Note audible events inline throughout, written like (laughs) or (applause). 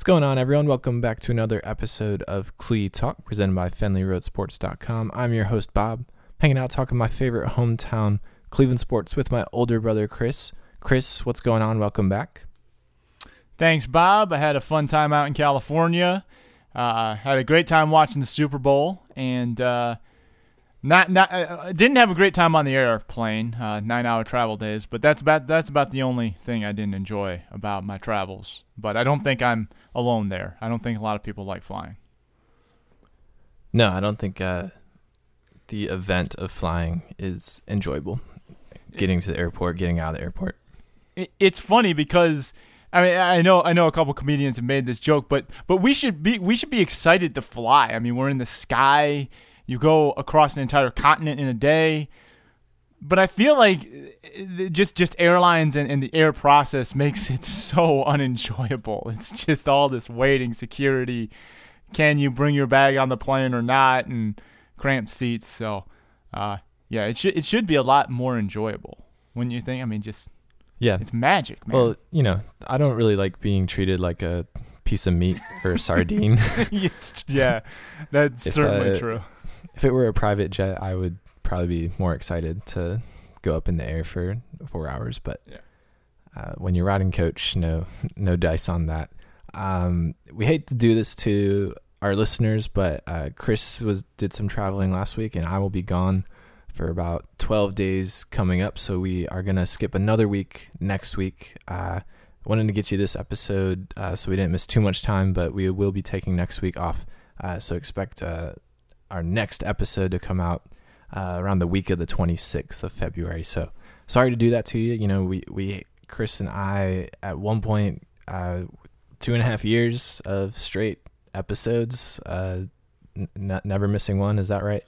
What's going on, everyone? Welcome back to another episode of Clee Talk, presented by FenleyRoadSports.com. I'm your host, Bob, hanging out talking my favorite hometown, Cleveland sports, with my older brother, Chris. Chris, what's going on? Welcome back. Thanks, Bob. I had a fun time out in California. Uh, had a great time watching the Super Bowl, and uh, not not uh, didn't have a great time on the airplane. Uh, nine hour travel days, but that's about that's about the only thing I didn't enjoy about my travels. But I don't think I'm alone there. I don't think a lot of people like flying. No, I don't think uh, the event of flying is enjoyable. Getting to the airport, getting out of the airport. It's funny because I mean I know I know a couple comedians have made this joke, but but we should be we should be excited to fly. I mean we're in the sky. You go across an entire continent in a day but I feel like uh, just just airlines and, and, the air process makes it so unenjoyable. It's just all this waiting, security. Can you bring your bag on the plane or not? And cramped seats. So, uh, yeah, it should it should be a lot more enjoyable. When you think, I mean, just yeah, it's magic, man. Well, you know, I don't really like being treated like a piece of meat or a (laughs) sardine. yeah, that's certainly uh, true. If it were a private jet, I would probably be more excited to go up in the air for four hours. But yeah. uh, when you're riding coach, no (laughs) no dice on that. Um, we hate to do this to our listeners, but uh, Chris was did some traveling last week, and I will be gone for about 12 days coming up. So we are gonna skip another week next week. Uh, wanted to get you this episode uh, so we didn't miss too much time, but we will be taking next week off. Uh, so expect uh, our next episode to come out uh, around the week of the 26th of February. So sorry to do that to you. You know, we, we Chris and I, at one point, uh, two and a half years of straight episodes, uh, n- never missing one. Is that right?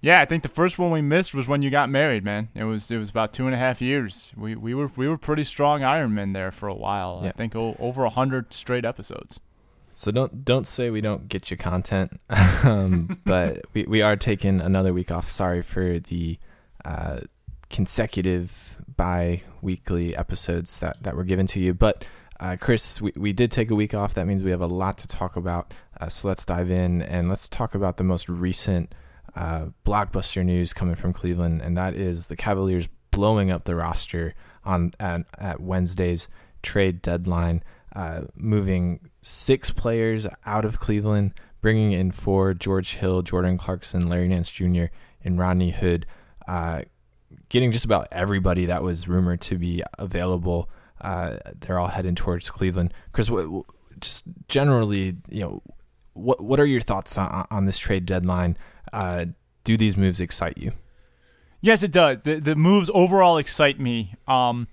Yeah, I think the first one we missed was when you got married, man. It was it was about two and a half years. We we were we were pretty strong Iron Men there for a while. Yeah. I think o- over a hundred straight episodes. So don't don't say we don't get you content, (laughs) um, but we, we are taking another week off. Sorry for the uh, consecutive bi-weekly episodes that, that were given to you. But uh, Chris, we, we did take a week off. That means we have a lot to talk about. Uh, so let's dive in and let's talk about the most recent uh, blockbuster news coming from Cleveland, and that is the Cavaliers blowing up the roster on at, at Wednesday's trade deadline uh, moving six players out of Cleveland, bringing in four George Hill, Jordan Clarkson, Larry Nance Jr., and Rodney Hood, uh, getting just about everybody that was rumored to be available. Uh, they're all heading towards Cleveland. Chris, just generally, you know, what what are your thoughts on, on this trade deadline? Uh, do these moves excite you? Yes, it does. The the moves overall excite me. Um,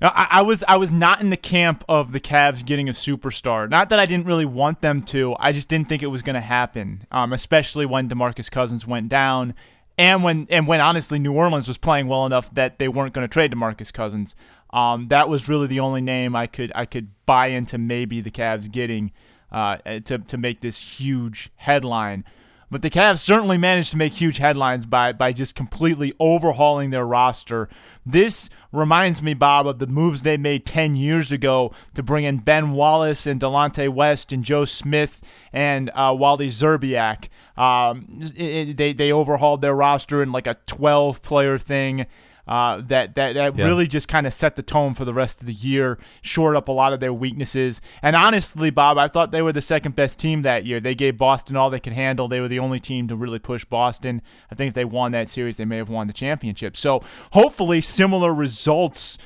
I, I, was I was not in the camp of the Cavs getting a superstar. Not that I didn't really want them to. I just didn't think it was going to happen. Um, especially when DeMarcus Cousins went down, and when and when honestly New Orleans was playing well enough that they weren't going to trade DeMarcus Cousins. Um, that was really the only name I could I could buy into maybe the Cavs getting uh, to to make this huge headline. But the Cavs certainly managed to make huge headlines by, by just completely overhauling their roster. This reminds me, Bob, of the moves they made 10 years ago to bring in Ben Wallace and Delonte West and Joe Smith and uh, Wally Szczerbiak. Um, it, they, they overhauled their roster in like a 12 player thing uh, that that, that yeah. really just kind of set the tone for the rest of the year, shored up a lot of their weaknesses. And honestly, Bob, I thought they were the second best team that year. They gave Boston all they could handle. They were the only team to really push Boston. I think if they won that series, they may have won the championship. So hopefully, similar results.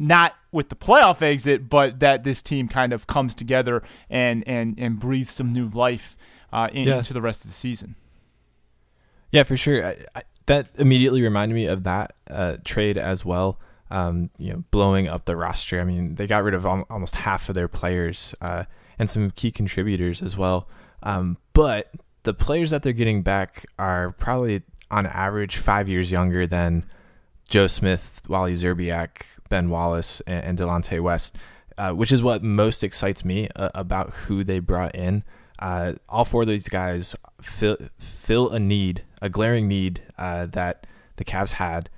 Not with the playoff exit, but that this team kind of comes together and and and breathes some new life uh, in, yeah. into the rest of the season. Yeah, for sure. I, I, that immediately reminded me of that uh, trade as well. Um, you know, blowing up the roster. I mean, they got rid of al- almost half of their players uh, and some key contributors as well. Um, but the players that they're getting back are probably on average five years younger than Joe Smith, Wally Szczerbiak, Ben Wallace, and, and Delonte West, uh, which is what most excites me uh, about who they brought in. Uh, all four of these guys fill fill a need, a glaring need uh, that the Cavs had.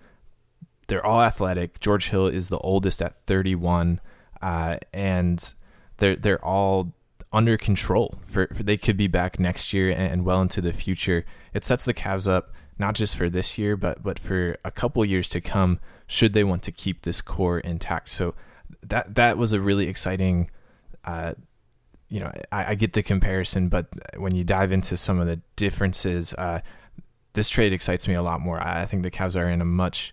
They're all athletic. George Hill is the oldest at 31, uh, and they're they're all under control. For, for they could be back next year and, and well into the future. It sets the Cavs up not just for this year, but but for a couple years to come. Should they want to keep this core intact? So that that was a really exciting. You know, I, I, get the comparison, but when you dive into some of the differences, uh, this trade excites me a lot more. I think the Cavs are in a much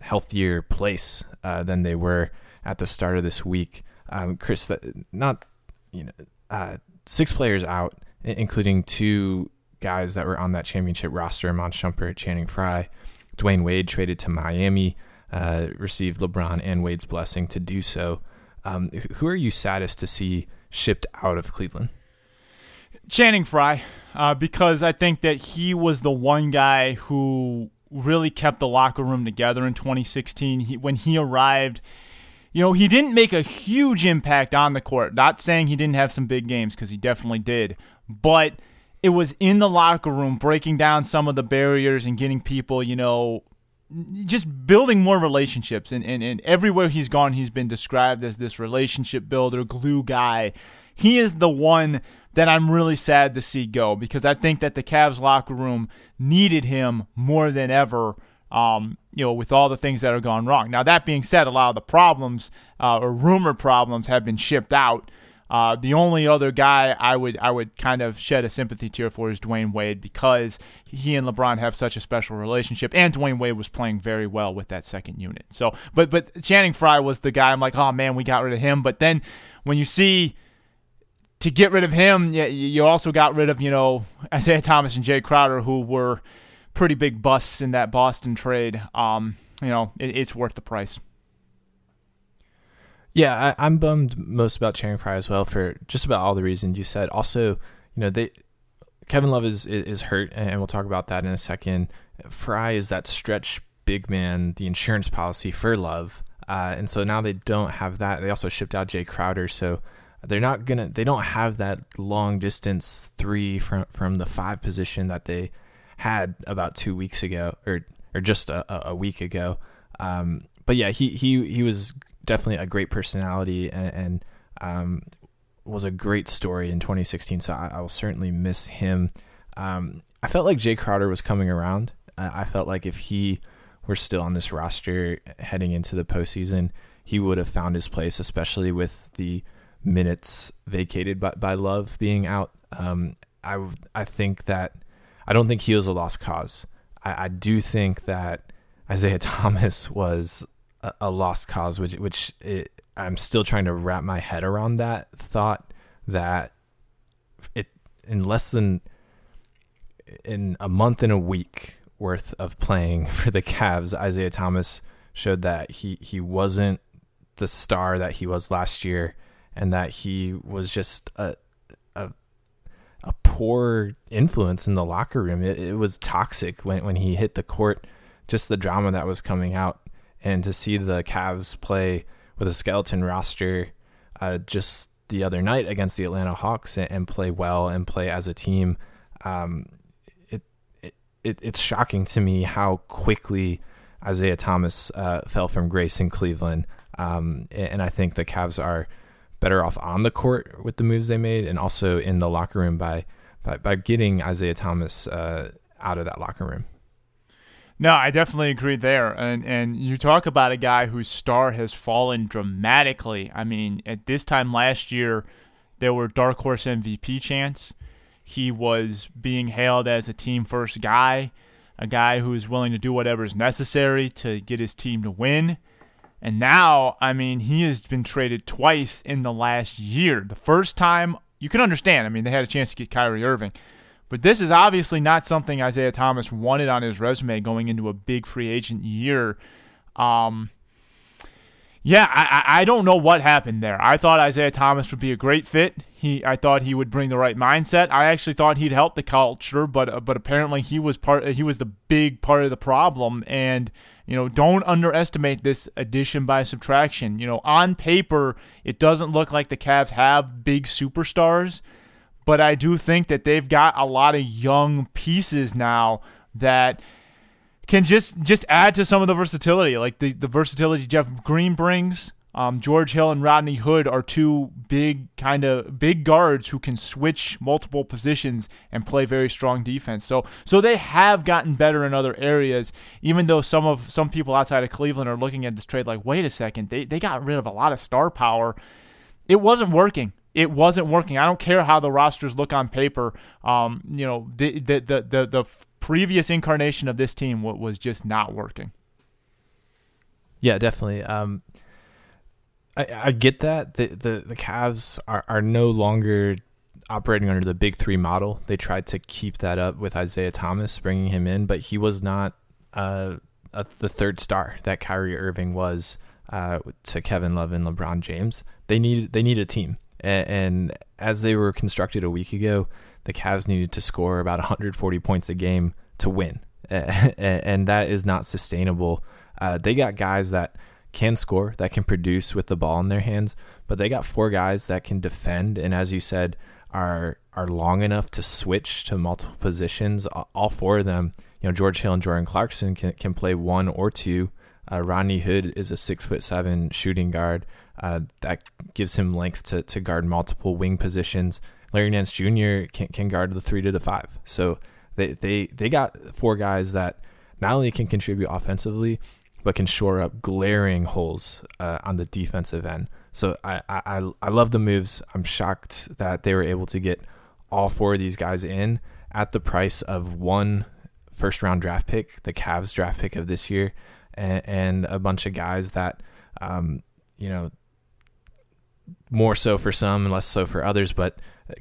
healthier place uh, than they were at the start of this week. Um, Chris, not you know, uh, six players out, including two guys that were on that championship roster: Iman Shumpert, Channing Frye, Dwyane Wade traded to Miami, uh, received LeBron and Wade's blessing to do so. Um, who are you saddest to see shipped out of Cleveland? Channing Frye, uh, because I think that he was the one guy who really kept the locker room together in 2016. He, when he arrived, you know, he didn't make a huge impact on the court. Not saying he didn't have some big games because he definitely did, but it was in the locker room breaking down some of the barriers and getting people, you know, just building more relationships. And, and, and everywhere he's gone, he's been described as this relationship builder, glue guy. He is the one that I'm really sad to see go because I think that the Cavs locker room needed him more than ever. Um, you know, with all the things that have gone wrong. Now, that being said, a lot of the problems uh, or rumored problems have been shipped out. Uh, the only other guy I would I would kind of shed a sympathy tear for is Dwyane Wade because he and LeBron have such a special relationship, and Dwyane Wade was playing very well with that second unit. So, but but Channing Frye was the guy. I'm like, oh man, we got rid of him. But then when you see to get rid of him, you also got rid of you know Isaiah Thomas and Jae Crowder, who were pretty big busts in that Boston trade. Um, you know, it, it's worth the price. Yeah, I, am bummed most about Channing Frye as well for just about all the reasons you said. Also, you know, they Kevin Love is is hurt, and we'll talk about that in a second. Frye is that stretch big man, the insurance policy for Love, uh, and so now they don't have that. They also shipped out Jae Crowder, so they're not gonna. They don't have that long distance three from from the five position that they had about two weeks ago, or or just a, a week ago. Um, but yeah, he he he was definitely a great personality and, and um, was a great story in 2016. So I, I will certainly miss him. Um, I felt like Jae Crowder was coming around. I felt like if he were still on this roster heading into the postseason, he would have found his place, especially with the minutes vacated by, by Love being out. Um, I I think that I don't think he was a lost cause. I, I do think that Isaiah (laughs) Thomas was a, lost cause, which which it, I'm still trying to wrap my head around that thought that it in less than in a month and a week worth of playing (laughs) for the Cavs, Isaiah Thomas showed that he he wasn't the star that he was last year, and that he was just a a, a poor influence in the locker room. It, it was toxic when when he hit the court. Just the drama that was coming out and to see the Cavs play with a skeleton roster uh, just the other night against the Atlanta Hawks and, and play well and play as a team, um, it, it, it's shocking to me how quickly Isaiah Thomas uh, fell from grace in Cleveland. Um, and I think the Cavs are better off on the court with the moves they made, and also in the locker room by by, by getting Isaiah Thomas uh, out of that locker room. No, I definitely agree there. And and you talk about a guy whose star has fallen dramatically. I mean, at this time last year, there were dark horse MVP chants. He was being hailed as a team first guy, a guy who is willing to do whatever is necessary to get his team to win. And now, I mean, he has been traded twice in the last year. The first time, you can understand. I mean, they had a chance to get Kyrie Irving. But this is obviously not something Isaiah Thomas wanted on his resume going into a big free agent year. Um, yeah, I, I don't know what happened there. I thought Isaiah Thomas would be a great fit. He, I thought he would bring the right mindset. I actually thought he'd help the culture, but uh, but apparently he was part. He was the big part of the problem. And you know, don't underestimate this addition by subtraction. You know, on paper, it doesn't look like the Cavs have big superstars but I do think that they've got a lot of young pieces now that can just just add to some of the versatility, like the, the versatility Jeff Green brings. Um, George Hill and Rodney Hood are two big kind of big guards who can switch multiple positions and play very strong defense. So so they have gotten better in other areas, even though some of some people outside of Cleveland are looking at this trade like, wait a second, they they got rid of a lot of star power. It wasn't working. It wasn't working. I don't care how the rosters look on paper. Um, you know, the the the the, the previous incarnation of this team was just not working. Yeah, definitely. Um, I, I get that the the the Cavs are are no longer operating under the big three model. They tried to keep that up with Isaiah Thomas, bringing him in, but he was not uh, a, the third star that Kyrie Irving was uh, to Kevin Love and LeBron James. They need they need a team, and, and as they were constructed a week ago, the Cavs needed to score about 140 points a game to win, and that is not sustainable. Uh, they got guys that can score, that can produce with the ball in their hands, but they got four guys that can defend and as you said are are long enough to switch to multiple positions. All four of them, you know, George Hill and Jordan Clarkson can can play one or two. Uh, Rodney Hood is a six foot seven shooting guard uh, that gives him length to, to guard multiple wing positions. Larry Nance Jr. can, can guard the three to the five. So they, they, they got four guys that not only can contribute offensively, but can shore up glaring holes uh, on the defensive end. So I, I I love the moves. I'm shocked that they were able to get all four of these guys in at the price of one first round draft pick, the Cavs draft pick of this year, and, and a bunch of guys that, um, you know, more so for some and less so for others, but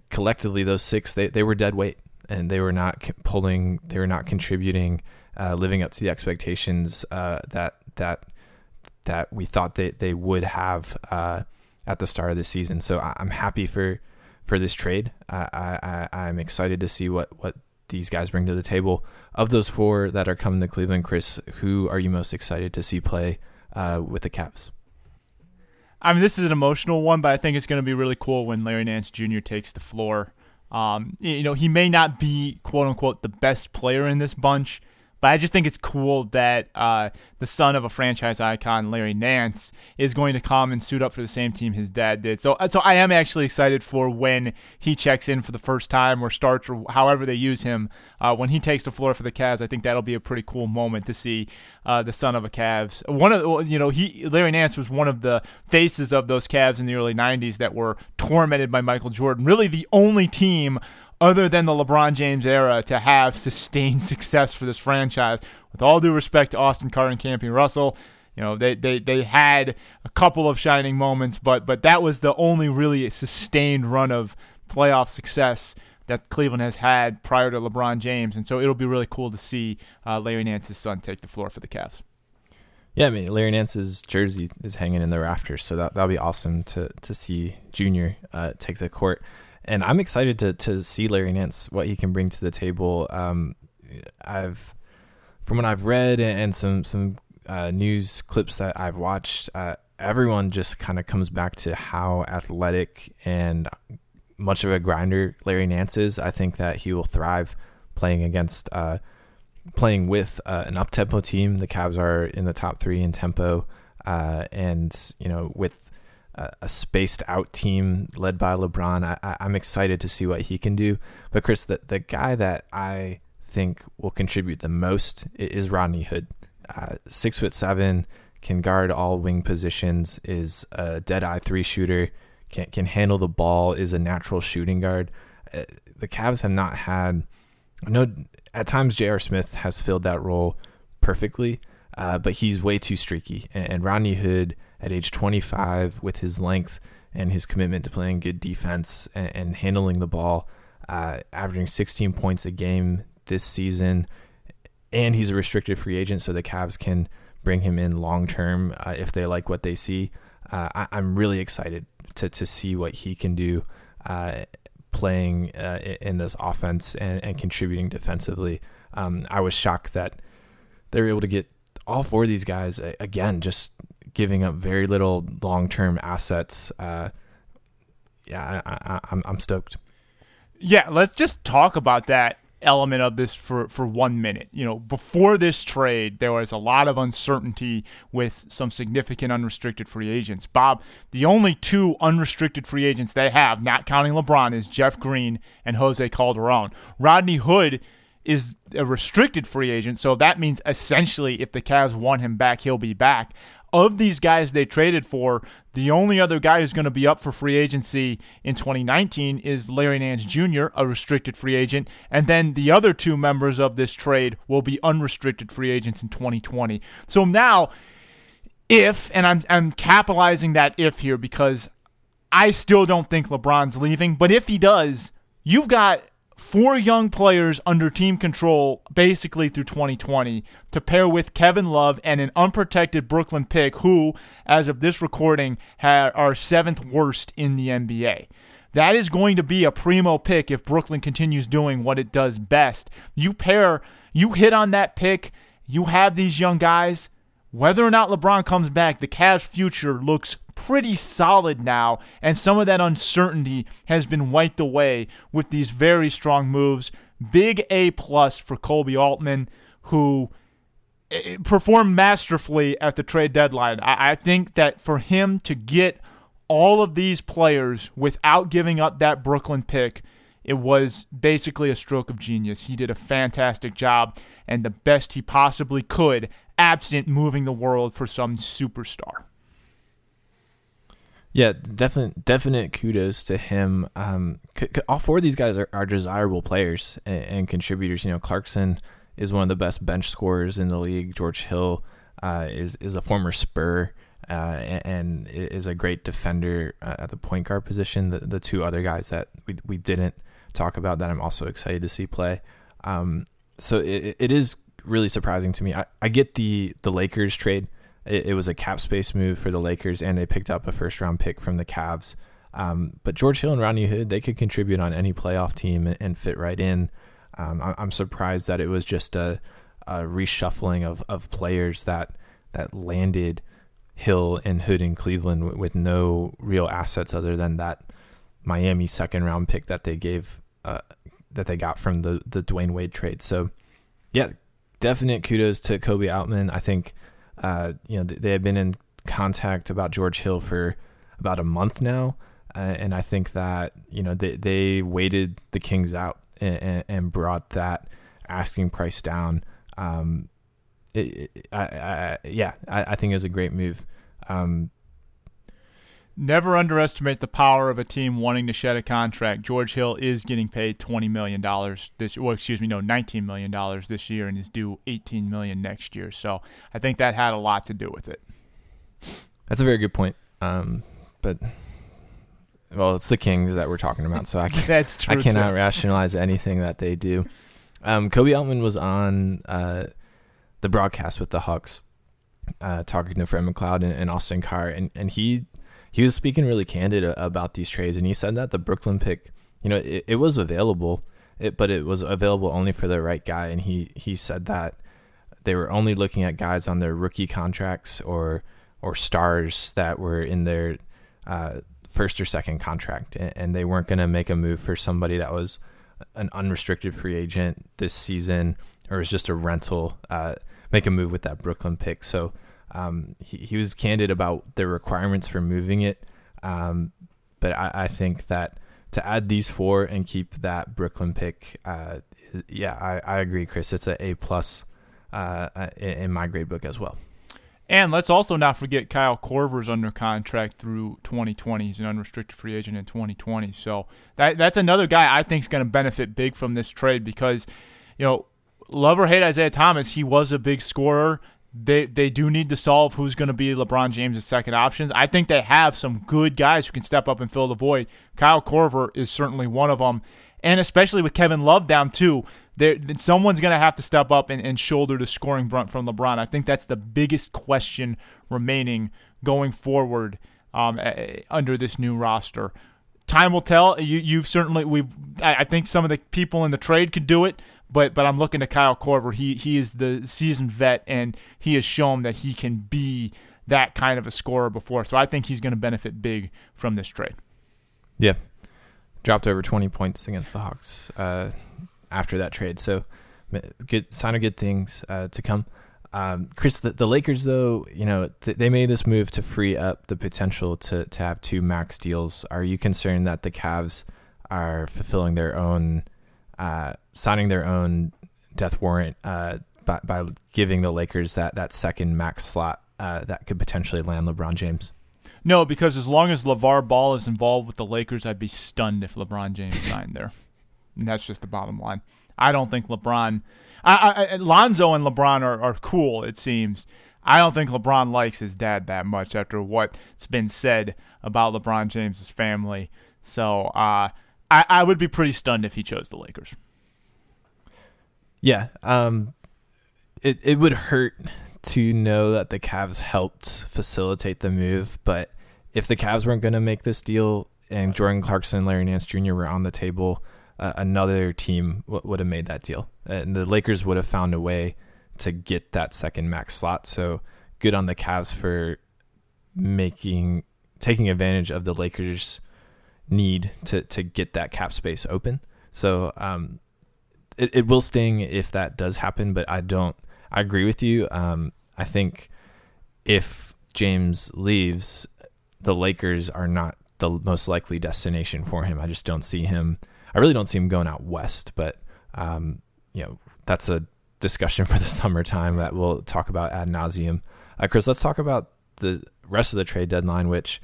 collectively those six they, they were dead weight and they were not pulling, they were not contributing uh, living up to the expectations uh, that that that we thought they, they would have uh, at the start of the season. So I, am happy for for this trade. I, I I'm excited to see what what these guys bring to the table. Of those four that are coming to Cleveland, Chris, who are you most excited to see play uh, with the Cavs? I mean, this is an emotional one, but I think it's going to be really cool when Larry Nance Jr. takes the floor. Um, you know, he may not be quote unquote the best player in this bunch, but I just think it's cool that uh, the son of a franchise icon, Larry Nance, is going to come and suit up for the same team his dad did. So, so I am actually excited for when he checks in for the first time or starts or however they use him. Uh, when he takes the floor for the Cavs, I think that'll be a pretty cool moment to see uh, the son of a Cavs. One of you know he Larry Nance was one of the faces of those Cavs in the early '90s that were tormented by Michael Jordan. Really, the only team other than the LeBron James era to have sustained (laughs) success for this franchise. With all due respect to Austin Carr and Campy Russell, you know they, they they had a couple of shining moments, but but that was the only really sustained run of playoff success that Cleveland has had prior to LeBron James, and so it'll be really cool to see uh, Larry Nance's son take the floor for the Cavs. Yeah, I mean Larry Nance's jersey is hanging in the rafters, so that that'll be awesome to to see Junior uh, take the court and I'm excited to to see Larry Nance what he can bring to the table. Um, I've from what I've read and some some uh, news clips that I've watched, uh, everyone just kind of comes back to how athletic and much of a grinder Larry Nance is. I think that he will thrive playing against uh, playing with uh, an up tempo team. The Cavs are in the top three in tempo, uh, and you know with a, spaced out team led by LeBron. I, am excited to see what he can do. But Chris, the the guy that I think will contribute the most is Rodney Hood. Uh, six foot seven, can guard all wing positions, is a dead eye three shooter, can can handle the ball, is a natural shooting guard. Uh, the Cavs have not had. I know at times J.R. Smith has filled that role perfectly, uh, but he's way too streaky. And, and Rodney Hood at age 25 with his length and his commitment to playing good defense and, and handling the ball, uh, averaging 16 points a game this season. And he's a restricted free agent, so the Cavs can bring him in long term uh, if they like what they see. Uh, I, am really excited to, to see what he can do uh, playing uh, in this offense and, and contributing defensively. Um, I was shocked that they were able to get all four of these guys again just giving up very little long term assets. Uh, yeah, I, I, I'm I'm stoked. Yeah, let's just talk about that element of this for, for one minute. You know, before this trade, there was a lot of uncertainty with some significant unrestricted free agents. Bob, the only two unrestricted free agents they have, not counting LeBron, is Jeff Green and Jose Calderon. Rodney Hood is a restricted free agent, so that means essentially if the Cavs want him back, he'll be back of these guys they traded for, the only other guy who's going to be up for free agency in 2019 is Larry Nance Jr., a restricted free agent. And then the other two members of this trade will be unrestricted free agents in 2020. So now, if, and I'm, I'm capitalizing that if here because I still don't think LeBron's leaving, but if he does, you've got four young players under team control basically through 2020 to pair with Kevin Love and an unprotected Brooklyn pick who, as of this recording, are seventh worst in the NBA. That is going to be a primo pick if Brooklyn continues doing what it does best. You pair, you hit on that pick, you have these young guys. Whether or not LeBron comes back, the Cavs' future looks pretty solid now, and some of that uncertainty has been wiped away with these very strong moves. Big A plus for Koby Altman, who eh, eh, performed masterfully at the trade deadline. I, think that for him to get all of these players without giving up that Brooklyn pick, it was basically a stroke of genius. He did a fantastic job and the best he possibly could absent moving the world for some superstar. Yeah, definite definite kudos to him. Um, c- c- all four of these guys are, are desirable players and, and, contributors. You know, Clarkson is one of the best bench scorers in the league. George Hill uh, is is a former Spur uh, and, and, is a great defender uh, at the point guard position. The, the two other guys that we we didn't talk about that I'm also excited to see play. Um, so it, it is really surprising to me. I, I get the the Lakers trade. It, it, was a cap space move for the Lakers, and they picked up a first round pick from the Cavs. Um, but George Hill and Rodney Hood, they could contribute on any playoff team and, and fit right in. Um, I, am surprised that it was just a, a reshuffling of, of players that that landed Hill and Hood in Cleveland with, with no real assets other than that Miami second round pick that they gave uh, that they got from the the Dwyane Wade trade. So yeah, definite kudos to Koby Altman. I think uh, you know they have been in contact about George Hill for about a month now, uh, and I think that you know they they waited the Kings out and, and brought that asking price down. Um, it, it, I, I, yeah, I, I think it was a great move. Um, Never underestimate the power of a team wanting to shed a contract. George Hill is getting paid twenty million dollars this. Well, excuse me, no, nineteen million dollars this year, and is due eighteen million next year. So I think that had a lot to do with it. That's a very good point. Um, but well, it's the Kings that we're talking about, so I (laughs) can, I cannot too. rationalize anything that they do. Um, Koby Altman was on uh, the broadcast with the Hawks, uh, talking to Fred McLeod and, and Austin Carr, and, and he he was speaking really candid about these trades, and he said that the Brooklyn pick, you know, it, it was available, it, but it was available only for the right guy, and he he said that they were only looking at guys on their rookie contracts or or stars that were in their uh, first or second contract, and, and they weren't going to make a move for somebody that was an unrestricted free agent this season or was just a rental. Uh, make a move with that Brooklyn pick, so um, he, he was candid about the requirements for moving it. Um, but I, I, think that to add these four and keep that Brooklyn pick, uh, yeah, I, I, agree, Chris. It's a A plus uh, in, my grade book as well. And let's also not forget Kyle Korver's under contract through 2020. He's an unrestricted free agent in 2020. So that that's another guy I think is going to benefit big from this trade because, you know, love or hate Isaiah Thomas, he was a big scorer they they do need to solve who's going to be LeBron James' second options. I think they have some good guys who can step up and fill the void. Kyle Korver is certainly one of them, and especially with Kevin Love down too, someone's going to have to step up and, and shoulder the scoring brunt from LeBron. I think that's the biggest question remaining going forward um, under this new roster. Time will tell. You, you've certainly we've. I think some of the people in the trade could do it. But but I'm looking to Kyle Korver. He he is the seasoned vet, and he has shown that he can be that kind of a scorer before. So I think he's going to benefit big from this trade. Yeah, dropped over 20 points against the Hawks uh, after that trade. So good sign of good things uh, to come. Um, Chris, the, the, Lakers though, you know, th- they made this move to free up the potential to to have two max deals. Are you concerned that the Cavs are fulfilling their own, uh, signing their own death warrant uh, by by giving the Lakers that that second max slot uh, that could potentially land LeBron James? No, because as long as LeVar Ball is involved with the Lakers, I'd be stunned if LeBron James signed there. And that's just the bottom line. I don't think LeBron, I, I, Lonzo and LeBron are, are cool, it seems. I don't think LeBron likes his dad that much after what's been said about LeBron James's family. So uh, I, I would be pretty stunned if he chose the Lakers. Yeah, um, it it would hurt to know that the Cavs helped facilitate the move, but if the Cavs weren't going to make this deal and Jordan Clarkson, and Larry Nance Jr. were on the table, another team w- would have made that deal, and the Lakers would have found a way to get that second max slot. So good on the Cavs for making taking advantage of the Lakers' need to to get that cap space open. So um, it it will sting if that does happen, but I don't. I agree with you. Um, I think if James leaves, the Lakers are not the most likely destination for him. I just don't see him I really don't see him going out west, but um, you know that's a discussion (laughs) for the summertime that we'll talk about ad nauseum. Uh, Chris, let's talk about the rest of the trade deadline, which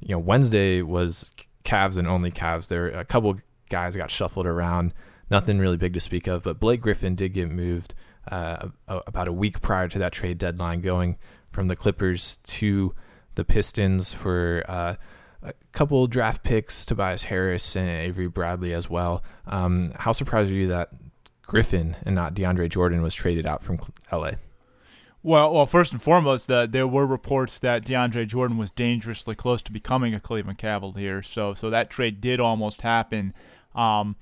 you know Wednesday was Cavs and only Cavs. There a couple guys got shuffled around, nothing really big to speak of, but Blake Griffin did get moved uh, about a week prior to that trade deadline, going from the Clippers to the Pistons for. Uh, a couple draft picks, Tobias Harris and Avery Bradley as well. Um, how surprised are you that Griffin and not DeAndre Jordan was traded out from LA? Well, well, first and foremost, the, there were reports that DeAndre Jordan was dangerously close to becoming a Cleveland Cavalier, so so that trade did almost happen. Um,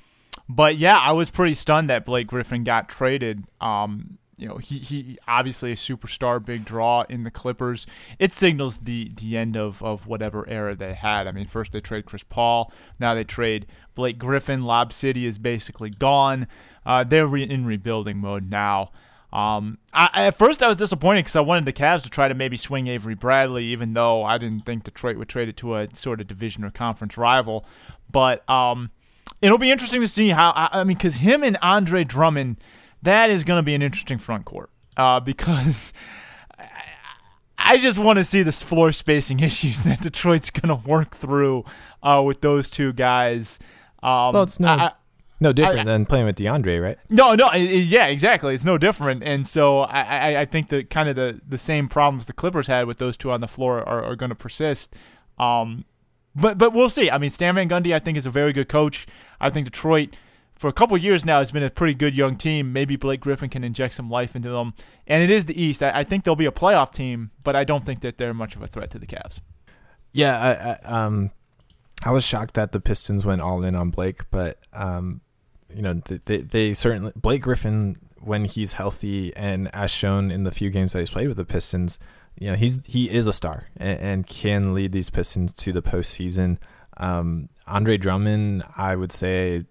but yeah, I was pretty stunned that Blake Griffin got traded. Um, you know, he, he obviously a superstar, big draw in the Clippers. It signals the the end of, of whatever era they had. I mean, first they trade Chris Paul, now they trade Blake Griffin. Lob City is basically gone. Uh, they're re- in rebuilding mode now. Um, I, at first I was disappointed because I wanted the Cavs to try to maybe swing Avery Bradley, even though I didn't think Detroit would trade it to a sort of division or conference rival. But um, it'll be interesting to see how. I, I mean, because him and Andre Drummond that is going to be an interesting front court uh, because I just want to see the floor spacing (laughs) issues that Detroit's going to work through uh, with those two guys. Um, well, it's no, I, no different I, than playing with DeAndre, right? No, no, yeah, exactly. It's no different, and so I, I, think that kind of the, the same problems the Clippers had with those two on the floor are, are going to persist. Um, but but we'll see. I mean, Stan Van Gundy, I think, is a very good coach. I think Detroit for a couple years now it's been a pretty good young team. Maybe Blake Griffin can inject some life into them. And it is the East. I, I think they'll be a playoff team, but I don't think that they're much of a threat to the Cavs. Yeah, I, I um, I was shocked that the Pistons went all in on Blake, but um, you know, they, they certainly Blake Griffin when he's healthy and as shown in the few games that he's played with the Pistons, you know, he's he is a star and, and can lead these Pistons to the postseason. Um, Andre Drummond, I would say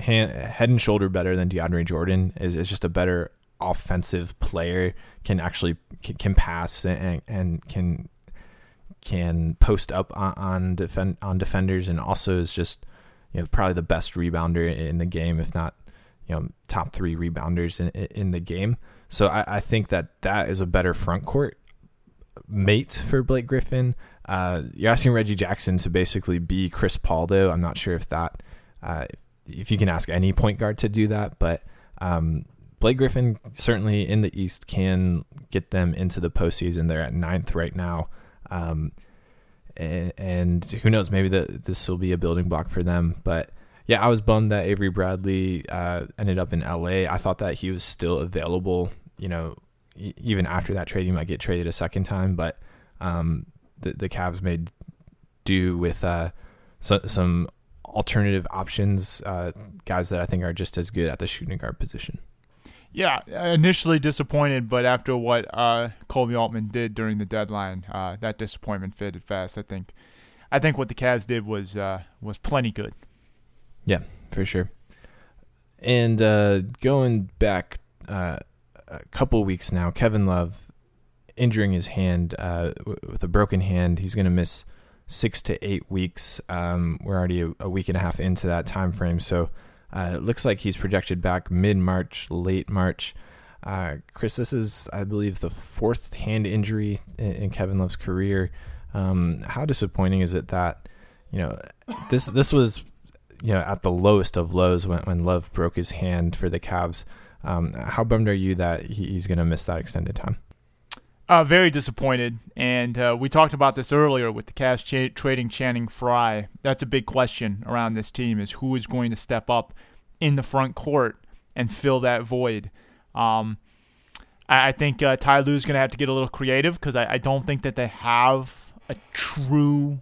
hand, head and shoulder better than DeAndre Jordan. Is is just a better offensive player. Can actually can, can pass and and can can post up on, on defend on defenders, and also is just you know probably the best rebounder in the game, if not you know top three rebounders in in the game. So I, I think that that is a better front court mate for Blake Griffin. Uh, you're asking Reggie Jackson to basically be Chris Paul, though. I'm not sure if that uh, if you can ask any point guard to do that, but um, Blake Griffin certainly in the East can get them into the postseason. They're at ninth right now. Um, and, and, who knows, maybe the, this will be a building block for them. But yeah, I was bummed that Avery Bradley uh, ended up in LA. I thought that he was still available. You know, even after that trade, he might get traded a second time. But um, the the Cavs made do with uh, so, some alternative options, uh, guys that I think are just as good at the shooting guard position. Yeah, initially disappointed, but after what uh, Koby Altman did during the deadline, uh, that disappointment faded fast. I think, I think what the Cavs did was uh, was plenty good. Yeah, for sure. And uh, going back uh, a couple weeks now, Kevin Love injuring his hand uh, with a broken hand. He's going to miss six to eight weeks. Um, we're already a, a, week and a half into that time frame, so uh, it looks like he's projected back mid March, late March. Uh, Chris, this is, I believe, the fourth hand injury in, in Kevin Love's career. Um, how disappointing is it that you know this this was you know at the lowest of lows when when Love broke his hand for the Cavs. Um, how bummed are you that he, he's going to miss that extended time? Uh, very disappointed, and uh, we talked about this earlier with the Cavs cha- trading Channing Frye. That's a big question around this team: is who is going to step up in the front court and fill that void. Um, I, I, think uh, Ty Lue's going to have to get a little creative because I, I don't think that they have a true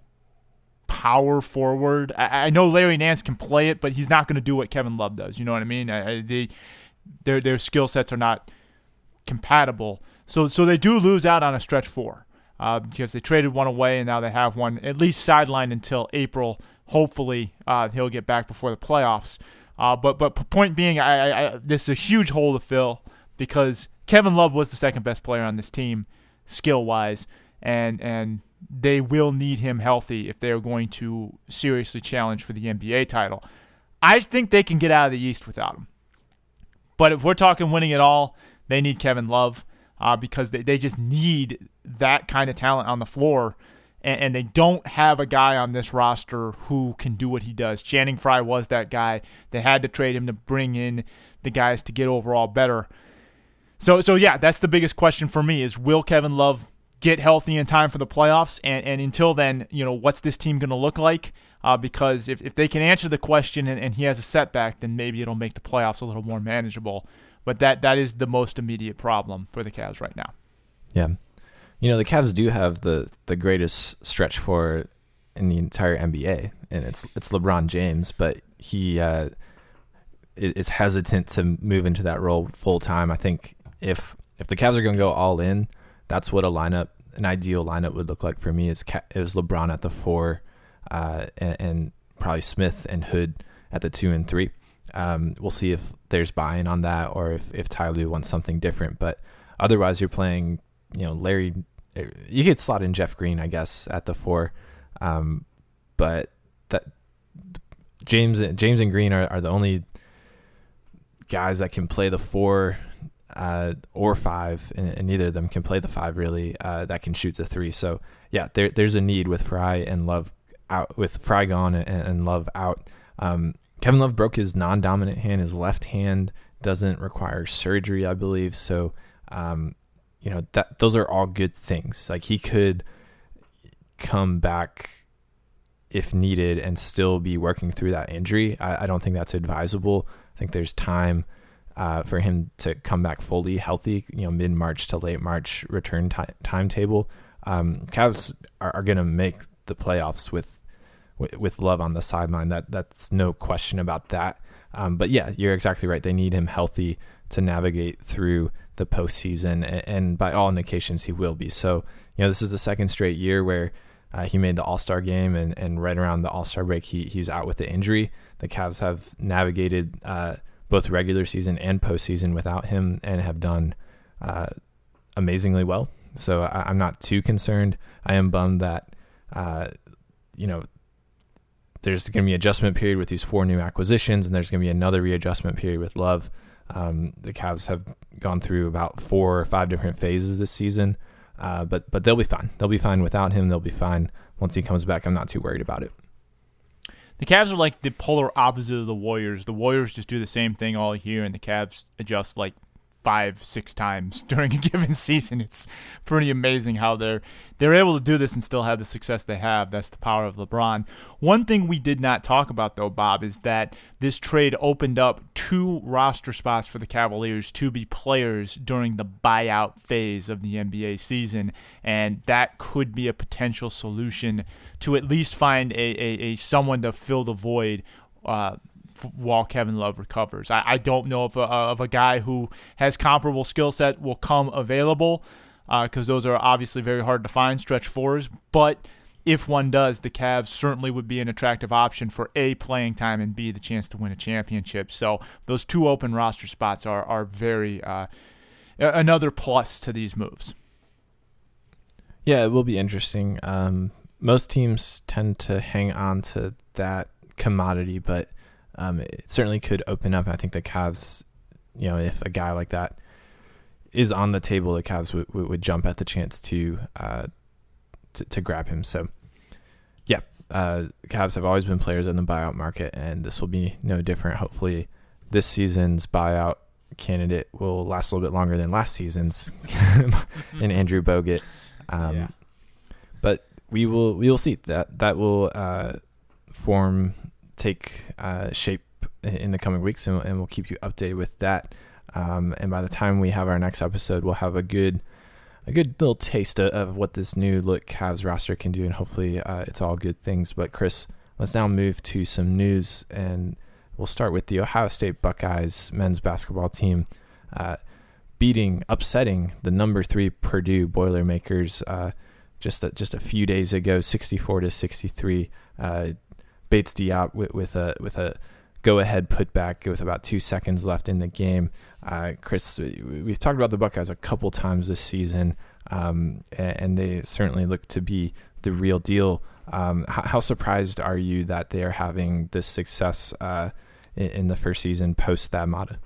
power forward. I, I, know Larry Nance can play it, but he's not going to do what Kevin Love does. You know what I mean? I, they, their their skill sets are not compatible. So so they do lose out on a stretch four uh, because they traded one away and now they have one at least sidelined until April. Hopefully uh, he'll get back before the playoffs. Uh, but but point being, I, I, this is a huge hole to fill because Kevin Love was the second best player on this team, skill wise, and and they will need him healthy if they are going to seriously challenge for the NBA title. I think they can get out of the East without him. But if we're talking winning it all, they need Kevin Love uh, because they, they just need that kind of talent on the floor. And, and, they don't have a guy on this roster who can do what he does. Channing Frye was that guy. They had to trade him to bring in the guys to get overall better. So, so yeah, that's the biggest question for me: is will Kevin Love get healthy in time for the playoffs? And, and until then, you know, what's this team going to look like? Uh, because if, if they can answer the question and, and he has a setback, then maybe it'll make the playoffs a little more manageable. But that that is the most immediate problem for the Cavs right now. Yeah, you know the Cavs do have the the greatest stretch four in the entire NBA, and it's it's LeBron James, but he uh, is hesitant to move into that role full time. I think if if the Cavs are going to go all in, that's what a lineup, an ideal lineup would look like for me. Is is LeBron at the four, uh, and, and probably Smith and Hood at the two and three. Um, we'll see if there's buy-in on that or if if Ty Lue wants something different. But otherwise, you're playing. You know, Larry. You could slot in Jeff Green, I guess, at the four. Um, but that James James and Green are, are the only guys that can play the four uh, or five, and, and, neither of them can play the five really. Uh, that can shoot the three. So yeah, there, there's a need with Frye and Love out, with Frye gone and, and Love out. Um, Kevin Love broke his non-dominant hand. His left hand doesn't require surgery, I believe. So, um, you know that those are all good things. Like he could come back if needed and still be working through that injury. I, I don't think that's advisable. I think there's time uh, for him to come back fully healthy. You know, mid March to late March return t- timetable. Um, Cavs are, are going to make the playoffs with with, Love on the sideline. That that's no question about that. Um, but yeah, you're exactly right. They need him healthy to navigate through the postseason, and, and by all indications, he will be. So you know, this is the second straight year where uh, he made the All Star game, and, and right around the All Star break, he he's out with the injury. The Cavs have navigated uh, both regular season and postseason without him, and have done uh, amazingly well. So I, am not too concerned. I am bummed that uh, you know there's going to be adjustment period with these four new acquisitions, and there's going to be another readjustment period with Love. Um, the Cavs have gone through about four or five different phases this season, uh, but but they'll be fine. They'll be fine without him. They'll be fine once he comes back. I'm not too worried about it. The Cavs are like the polar opposite of the Warriors. The Warriors just do the same thing all year, and the Cavs adjust like five, six times (laughs) during a given season. It's pretty amazing how they're they're able to do this and still have the success they have. That's the power of LeBron. One thing we did not talk about though, Bob, is that this trade opened up two roster spots for the Cavaliers to be players during the buyout phase of the NBA season, and that could be a potential solution to at least find a, a, a someone to fill the void uh, while Kevin Love recovers. I, I don't know if a, of a guy who has comparable skill set will come available because uh, those are obviously very hard to find stretch fours. But if one does, the Cavs certainly would be an attractive option for A, playing time, and B, the chance to win a championship. So those two open roster spots are, are very uh, another plus to these moves. Yeah, it will be interesting. Um, most teams tend to hang on to that commodity, but um, it certainly could open up. I think the Cavs, you know, if a guy like that is on the table, the Cavs would, would jump at the chance to, uh, to, to grab him. So, yeah, uh, Cavs have always been players in the buyout market, and this will be no different. Hopefully, this season's buyout candidate will last a little bit longer than last season's (laughs) in Andrew Bogut. Um, yeah. But we will we will see that that will uh, form take uh, shape in the coming weeks, and, and, we'll keep you updated with that. Um, and by the time we have our next episode, we'll have a good a good little taste of, of what this new look Cavs roster can do, and hopefully uh, it's all good things. But Chris, let's now move to some news, and we'll start with the Ohio State Buckeyes men's basketball team. Uh, beating, upsetting the number three Purdue Boilermakers uh, just a, just a few days ago, 64 to 63. Bates Diop with, with a with a go ahead putback with about two seconds left in the game. Uh, Chris, we've talked about the Buckeyes a couple times this season, um, and they certainly look to be the real deal. Um, how, how, surprised are you that they are having this success uh, in, in, the first season post Thad Matta?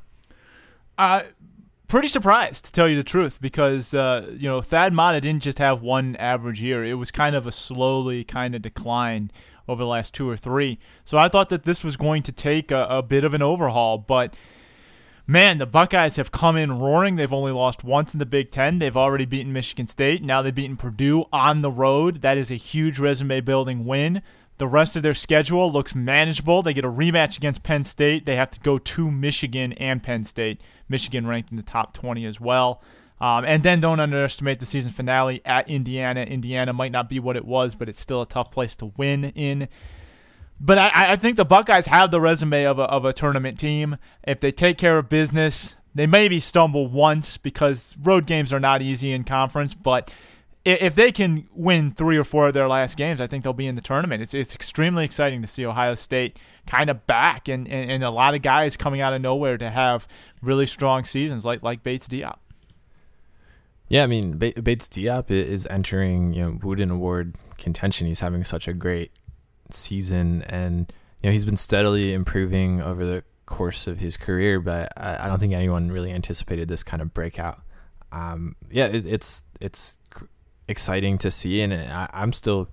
Uh, pretty surprised to tell you the truth because uh, you know Thad Matta didn't just have one average year; it was kind of a slowly kind of decline over the last two or three. So I thought that this was going to take a, a bit of an overhaul, but man, the Buckeyes have come in roaring. They've only lost once in the Big Ten. They've already beaten Michigan State. Now they've beaten Purdue on the road. That is a huge resume building win. The rest of their schedule looks manageable. They get a rematch against Penn State. They have to go to Michigan and Penn State. Michigan ranked in the top 20 as well. Um, and then don't underestimate the season finale at Indiana. Indiana might not be what it was, but it's still a tough place to win in. But I, I think the Buckeyes have the resume of a, of a tournament team. If they take care of business, they maybe stumble once because road games are not easy in conference, but if they can win three or four of their last games, I think they'll be in the tournament. It's it's extremely exciting to see Ohio State kind of back and, and, and a lot of guys coming out of nowhere to have really strong seasons like like Bates Diop. Yeah, I mean Bates Diop is entering you know Wooden Award contention. He's having such a great season, and you know he's been steadily improving over the course of his career. But I, I don't think anyone really anticipated this kind of breakout. Um, yeah, it, it's it's exciting to see, and I, am still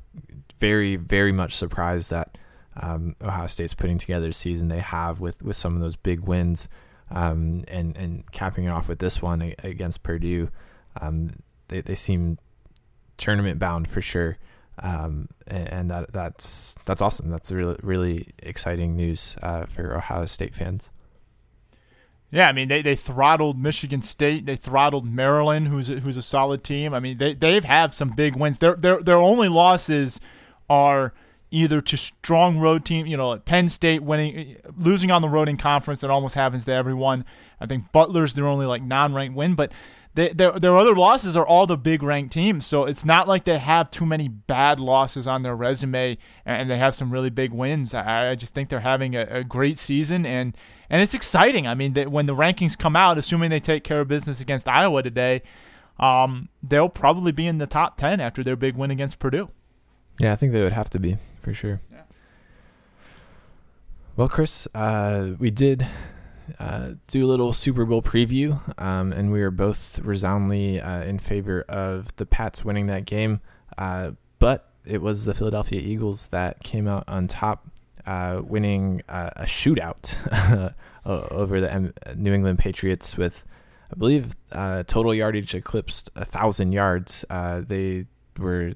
very, very much surprised that um, Ohio State's putting together the season they have with, with some of those big wins, um, and and capping it off with this one against Purdue. Um, they they seem tournament bound for sure, um, and, that that's that's awesome. That's really really exciting news uh, for Ohio State fans. Yeah, I mean they, they throttled Michigan State, they throttled Maryland, who's a, who's a solid team. I mean they they've had some big wins. Their their their only losses are either to strong road team, you know, like Penn State winning, losing on the road in conference. It almost happens to everyone. I think Butler's their only like non-ranked win, but they, their their other losses are all the big ranked teams. So it's not like they have too many bad losses on their resume, and they have some really big wins. I, I just think they're having a, a great season and and it's exciting. I mean, when the rankings come out, assuming they take care of business against Iowa today, um, they'll probably be in the top ten after their big win against Purdue. Yeah, I think they would have to be for sure. Yeah. Well, Chris, uh, we did uh, do a little Super Bowl preview, um, and we were both resoundingly uh, in favor of the Pats winning that game. Uh, but it was the Philadelphia Eagles that came out on top uh, winning uh, a shootout (laughs) over the New England Patriots with, I believe, uh, total yardage eclipsed a thousand yards. They were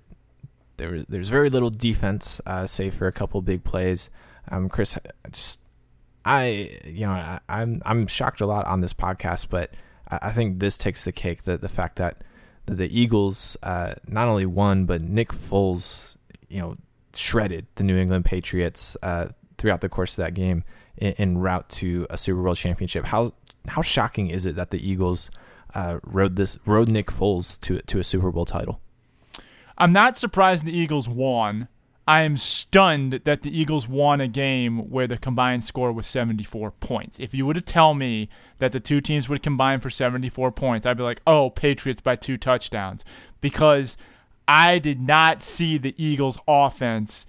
there. Was, there's very little defense, save for a couple big plays. Um, Chris, just I, you know, I, I'm I'm shocked a lot on this podcast, but I, think this takes the cake. That the fact that the Eagles uh, not only won, but Nick Foles, you know, shredded the New England Patriots uh, throughout the course of that game in, in, route to a Super Bowl championship. How how shocking is it that the Eagles uh, rode this rode Nick Foles to to a Super Bowl title? I'm not surprised the Eagles won. I am stunned that the Eagles won a game where the combined score was 74 points. If you were to tell me that the two teams would combine for 74 points, I'd be like, oh, Patriots by two touchdowns. Because I did not see the Eagles' offense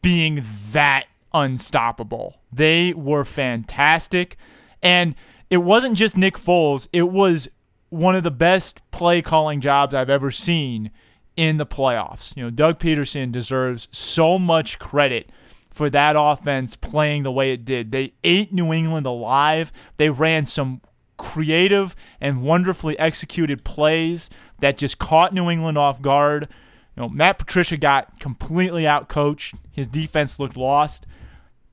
being that unstoppable. They were fantastic. And it wasn't just Nick Foles, it was one of the best play calling jobs I've ever seen in the playoffs. You know, Doug Pederson deserves so much credit for that offense playing the way it did. They ate New England alive. They ran some creative and wonderfully executed plays that just caught New England off guard. You know, Matt Patricia got completely outcoached. His defense looked lost.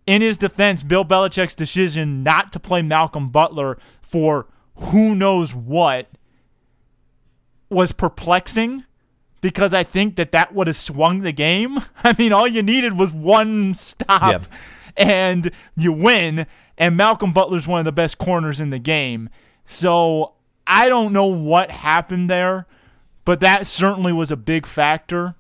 In his defense, Bill Belichick's decision not to play Malcolm Butler for who knows what was perplexing because I think that that would have swung the game. (laughs) I mean, all you needed was one stop yep. and you win. And Malcolm Butler's one of the best corners in the game. So I don't know what happened there, but that certainly was a big factor.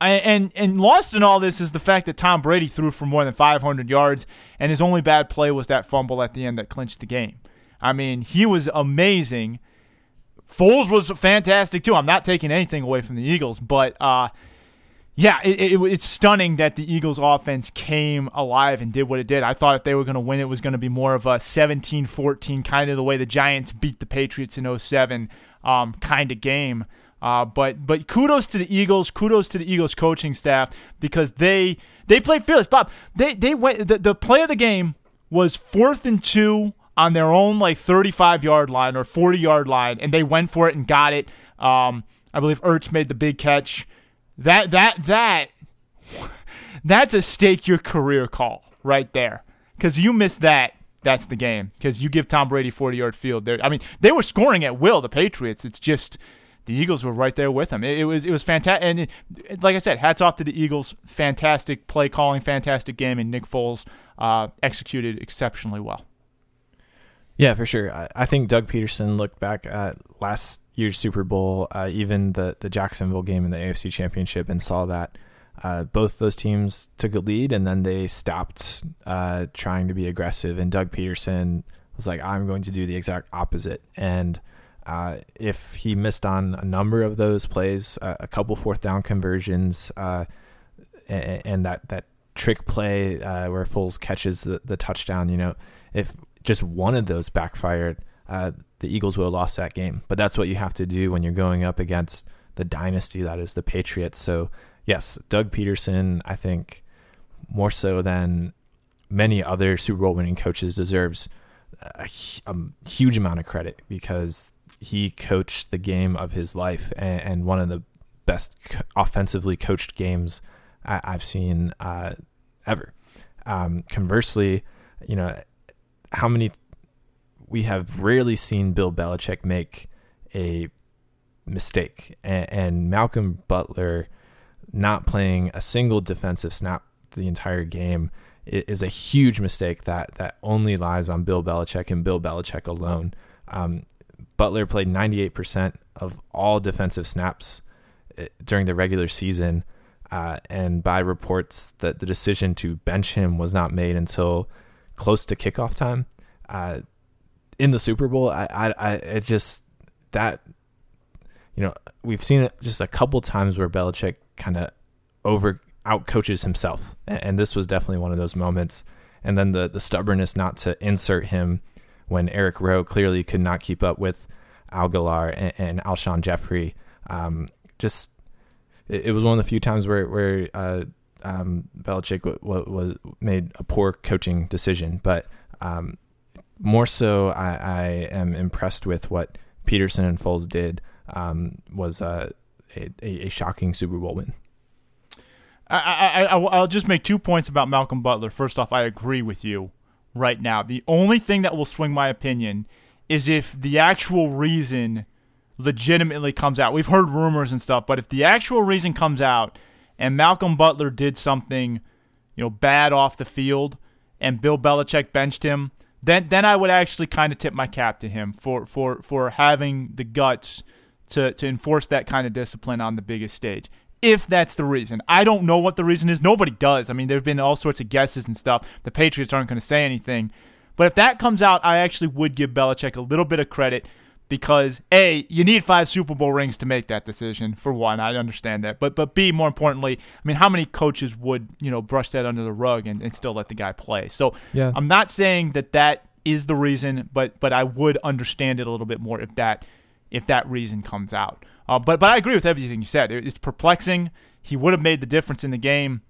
and and lost in all this is the fact that Tom Brady threw for more than 500 yards, and his only bad play was that fumble at the end that clinched the game. I mean, he was amazing. Foles was fantastic too. I'm not taking anything away from the Eagles, but uh, yeah, it, it, it's stunning that the Eagles' offense came alive and did what it did. I thought if they were going to win, it was going to be more of a 17-14 kind of the way the Giants beat the Patriots in 07 um, kind of game. Uh, but but kudos to the Eagles, kudos to the Eagles coaching staff because they they played fearless. Bob, they they went the, the play of the game was fourth and two on their own like 35 yard line or 40 yard line, and they went for it and got it. Um, I believe Ertz made the big catch. That that that (laughs) that's a stake your career call right there. Because you miss that, that's the game. Because you give Tom Brady 40 yard field there. I mean, they were scoring at will. The Patriots. It's just the Eagles were right there with them. It, it was it was fantastic. And it, like I said, hats off to the Eagles. Fantastic play calling, fantastic game, and Nick Foles uh, executed exceptionally well. Yeah, for sure. I, I think Doug Pederson looked back at last year's Super Bowl, uh, even the the Jacksonville game in the AFC Championship, and saw that uh, both those teams took a lead and then they stopped uh, trying to be aggressive. And Doug Pederson was like, "I'm going to do the exact opposite." And uh, if he missed on a number of those plays, uh, a couple fourth down conversions, uh, and, and, that that trick play where Foles catches the, the touchdown, you know, if just one of those backfired, uh, the Eagles would have lost that game. But that's what you have to do when you're going up against the dynasty that is the Patriots. So, yes, Doug Pederson, I think more so than many other Super Bowl winning coaches, deserves a, a huge amount of credit because he coached the game of his life and, and one of the best offensively coached games I, have seen uh, ever. Um, conversely, you know, how many we have rarely seen Bill Belichick make a mistake, and, and Malcolm Butler not playing a single defensive snap the entire game is a huge mistake that that only lies on Bill Belichick and Bill Belichick alone. Um, Butler played 98% of all defensive snaps eh, during the regular season, uh, and by reports that the decision to bench him was not made until close to kickoff time. Uh, in the Super Bowl, I, I, I, it just that, you know, we've seen it just a couple times where Belichick kind of over out coaches himself, and, and, this was definitely one of those moments. And then the the stubbornness not to insert him when Eric Rowe clearly could not keep up with Agholor and, and Alshon Jeffery. Um, just it, it, was one of the few times where where uh, um, Belichick w- w- was made a poor coaching decision, but um, more so, I, I, am impressed with what Pederson and Foles did. Um, was a, a, shocking Super Bowl win. I, I, I'll just make two points about Malcolm Butler. First off, I agree with you right now. The only thing that will swing my opinion is if the actual reason legitimately comes out. We've heard rumors and stuff, but if the actual reason comes out and Malcolm Butler did something, you know, bad off the field and Bill Belichick benched him, then then I would actually kind of tip my cap to him for for for having the guts to to enforce that kind of discipline on the biggest stage. If that's the reason, I don't know what the reason is. Nobody does. I mean, there've been all sorts of guesses and stuff. The Patriots aren't going to say anything, but if that comes out, I actually would give Belichick a little bit of credit because a you need five Super Bowl rings to make that decision. For one, I understand that, but but b more importantly, I mean, how many coaches would you know brush that under the rug and, and still let the guy play? So Yeah. I'm not saying that that is the reason, but but I would understand it a little bit more if that if that reason comes out. Uh, but but I agree with everything you said. It, it's perplexing. He would have made the difference in the game,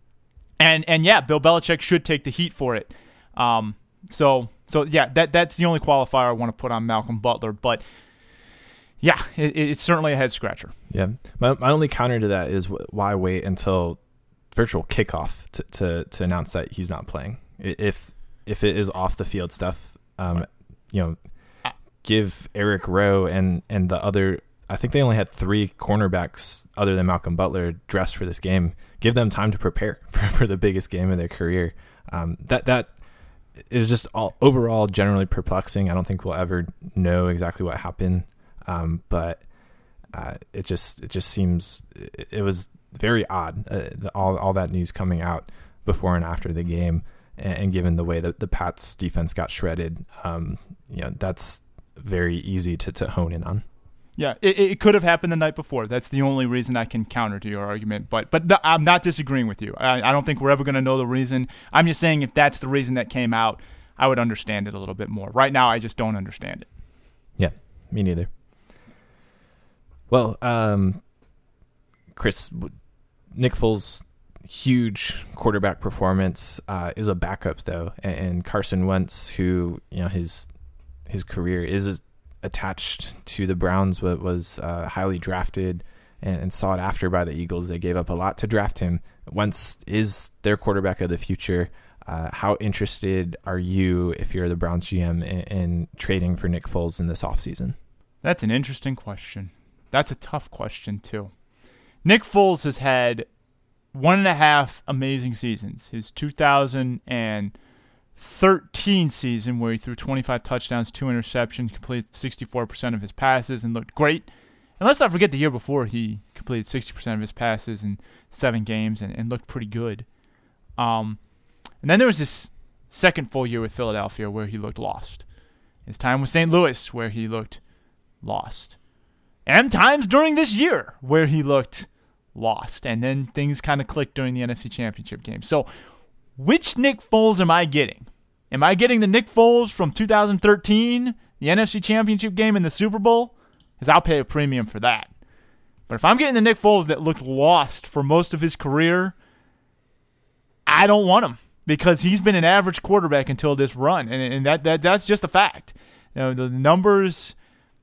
and and yeah, Bill Belichick should take the heat for it. Um, so so yeah, that that's the only qualifier I want to put on Malcolm Butler. But yeah, it, it's certainly a head scratcher. Yeah. My, my only counter to that is why wait until virtual kickoff to, to, to announce that he's not playing? If if it is off the field stuff, um, you know, give Eric Rowe and and the other. I think they only had three cornerbacks other than Malcolm Butler dressed for this game. Give them time to prepare (laughs) for, for the biggest game of their career. Um, that that is just all overall generally perplexing. I don't think we'll ever know exactly what happened, um, but uh, it just it just seems it, it was very odd uh, the, all all that news coming out before and after the game, and, and given the way that the Pats defense got shredded, um, you know that's very easy to, to hone in on. Yeah, it, it could have happened the night before. That's the only reason I can counter to your argument. But but no, I'm not disagreeing with you. I, I don't think we're ever going to know the reason. I'm just saying if that's the reason that came out, I would understand it a little bit more. Right now, I just don't understand it. Yeah, me neither. Well, um, Chris, Nick Foles' huge quarterback performance uh, is a backup though, and, Carson Wentz, who you know his his career is attached to the Browns, wa- was uh, highly drafted and, and sought after by the Eagles. They gave up a lot to draft him. Wentz is their quarterback of the future. Uh, how interested are you, if you're the Browns GM, in, in trading for Nick Foles in this offseason? That's an interesting question. That's a tough question, too. Nick Foles has had one and a half amazing seasons. His 2013 season, where he threw 25 touchdowns, two interceptions, completed 64% of his passes, and looked great. And let's not forget the year before he completed 60% of his passes in seven games and, and looked pretty good. Um, and then there was this second full year with Philadelphia where he looked lost. His time with St. Louis where he looked lost. And times during this year where he looked lost. And then things kind of clicked during the NFC Championship game. So, which Nick Foles am I getting? Am I getting the Nick Foles from 2013, the NFC Championship game in the Super Bowl? Because I'll pay a premium for that. But if I'm getting the Nick Foles that looked lost for most of his career, I don't want him because he's been an average quarterback until this run, and, and that, that that's just a fact. You know, the numbers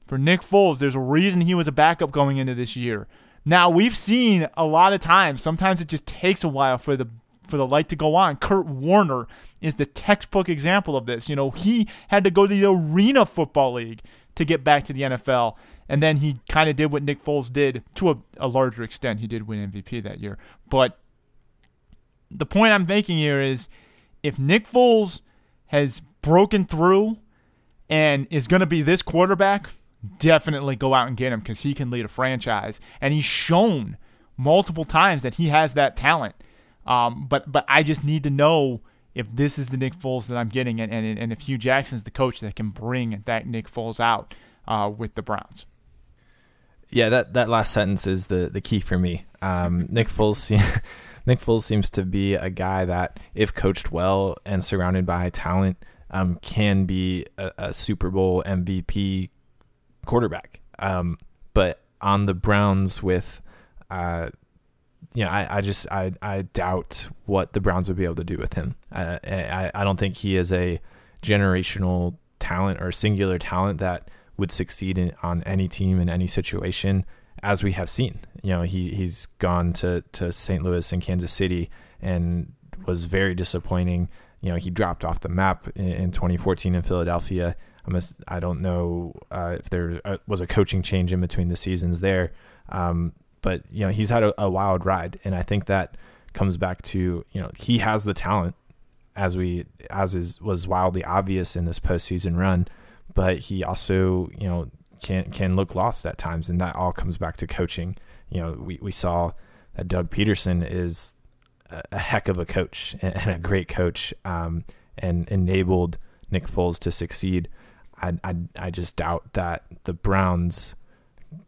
for Nick Foles, there's a reason he was a backup going into this year. Now we've seen a lot of times. Sometimes it just takes a while for the for the light to go on. Kurt Warner is the textbook example of this. You know, he had to go to the Arena Football League to get back to the NFL, and then he kind of did what Nick Foles did to a, a larger extent. He did win MVP that year, but the point I'm making here is if Nick Foles has broken through and is going to be this quarterback, definitely go out and get him because he can lead a franchise. And he's shown multiple times that he has that talent. Um, but but I just need to know if this is the Nick Foles that I'm getting, and, and, and if Hue Jackson's the coach that can bring that Nick Foles out uh, with the Browns. Yeah, that, that last sentence is the, the key for me. Um, (laughs) Nick Foles (laughs) Nick Foles seems to be a guy that, if coached well and surrounded by talent, um, can be a, a Super Bowl MVP quarterback. Um, but on the Browns with, uh, you know, I, I just I, I doubt what the Browns would be able to do with him. Uh, I I don't think he is a generational talent or singular talent that would succeed in, on any team in any situation, as we have seen. You know, he he's gone to to St. Louis and Kansas City and was very disappointing. You know, he dropped off the map in, in 2014 in Philadelphia. I'm a, I don't know uh, if there uh, was a coaching change in between the seasons there, um, but you know he's had a, a wild ride, and I think that comes back to you know he has the talent as we as is was wildly obvious in this postseason run, but he also you know can can look lost at times, and that all comes back to coaching. You know, we we saw that Doug Pederson is a, a heck of a coach (laughs) and, a great coach, um, and enabled Nick Foles to succeed. I, I I just doubt that the Browns,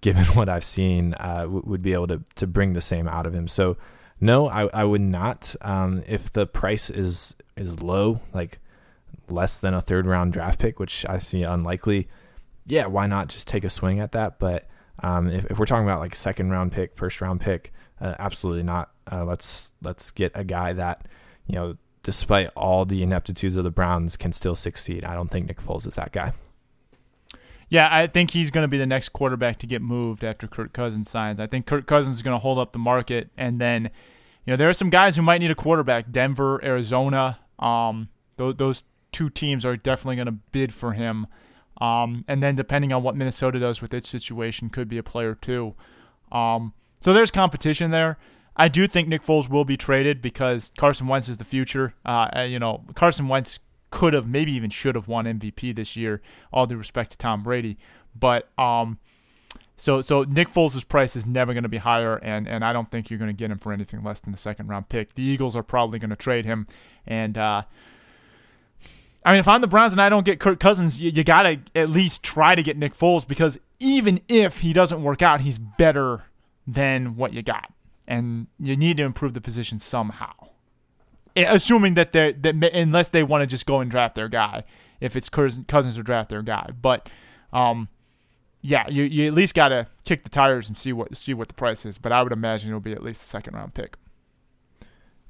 given (laughs) what I've seen, uh, w- would be able to to bring the same out of him. So. No, I, I would not. Um, if the price is is low, like less than a third round draft pick, which I see unlikely, yeah, why not just take a swing at that? But um, if, if, we're talking about like second round pick, first round pick, uh, absolutely not. Uh, let's let's get a guy that you know, despite all the ineptitudes of the Browns, can still succeed. I don't think Nick Foles is that guy. Yeah, I think he's going to be the next quarterback to get moved after Kirk Cousins signs. I think Kirk Cousins is going to hold up the market, and then, you know, there are some guys who might need a quarterback. Denver, Arizona, um, those, those two teams are definitely going to bid for him. Um, and then depending on what Minnesota does with its situation, could be a player too. Um, so there's competition there. I do think Nick Foles will be traded because Carson Wentz is the future. Uh, you know, Carson Wentz could have, maybe even should have won MVP this year. All due respect to Tom Brady, but um, so so Nick Foles' price is never going to be higher, and and I don't think you're going to get him for anything less than the second round pick. The Eagles are probably going to trade him, and uh, I mean, if I'm the Browns and I don't get Kirk Cousins, you, you got to at least try to get Nick Foles because even if he doesn't work out, he's better than what you got. And you need to improve the position somehow. Eh, assuming that they that unless they want to just go and draft their guy, if it's Cousins or draft their guy. But um, yeah, you, you at least got to kick the tires and see what see what the price is. But I would imagine it'll be at least a second round pick.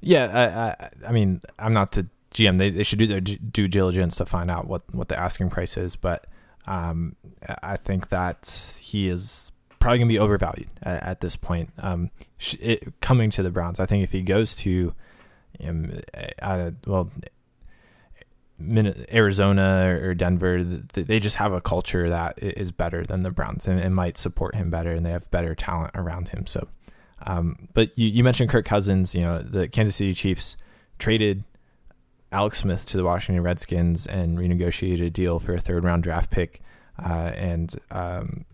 Yeah, I, I, I mean, I'm not the GM, they, they should do their due diligence to find out what, what the asking price is. But um, I think that he is probably going to be overvalued at, at this point. Um, it, coming to the Browns, I think if he goes to, um, well, Arizona or Denver, they just have a culture that is better than the Browns and, and might support him better, and they have better talent around him. So, um, but you, you mentioned Kirk Cousins. You know, the Kansas City Chiefs traded Alex Smith to the Washington Redskins and renegotiated a deal for a third round draft pick uh, and um,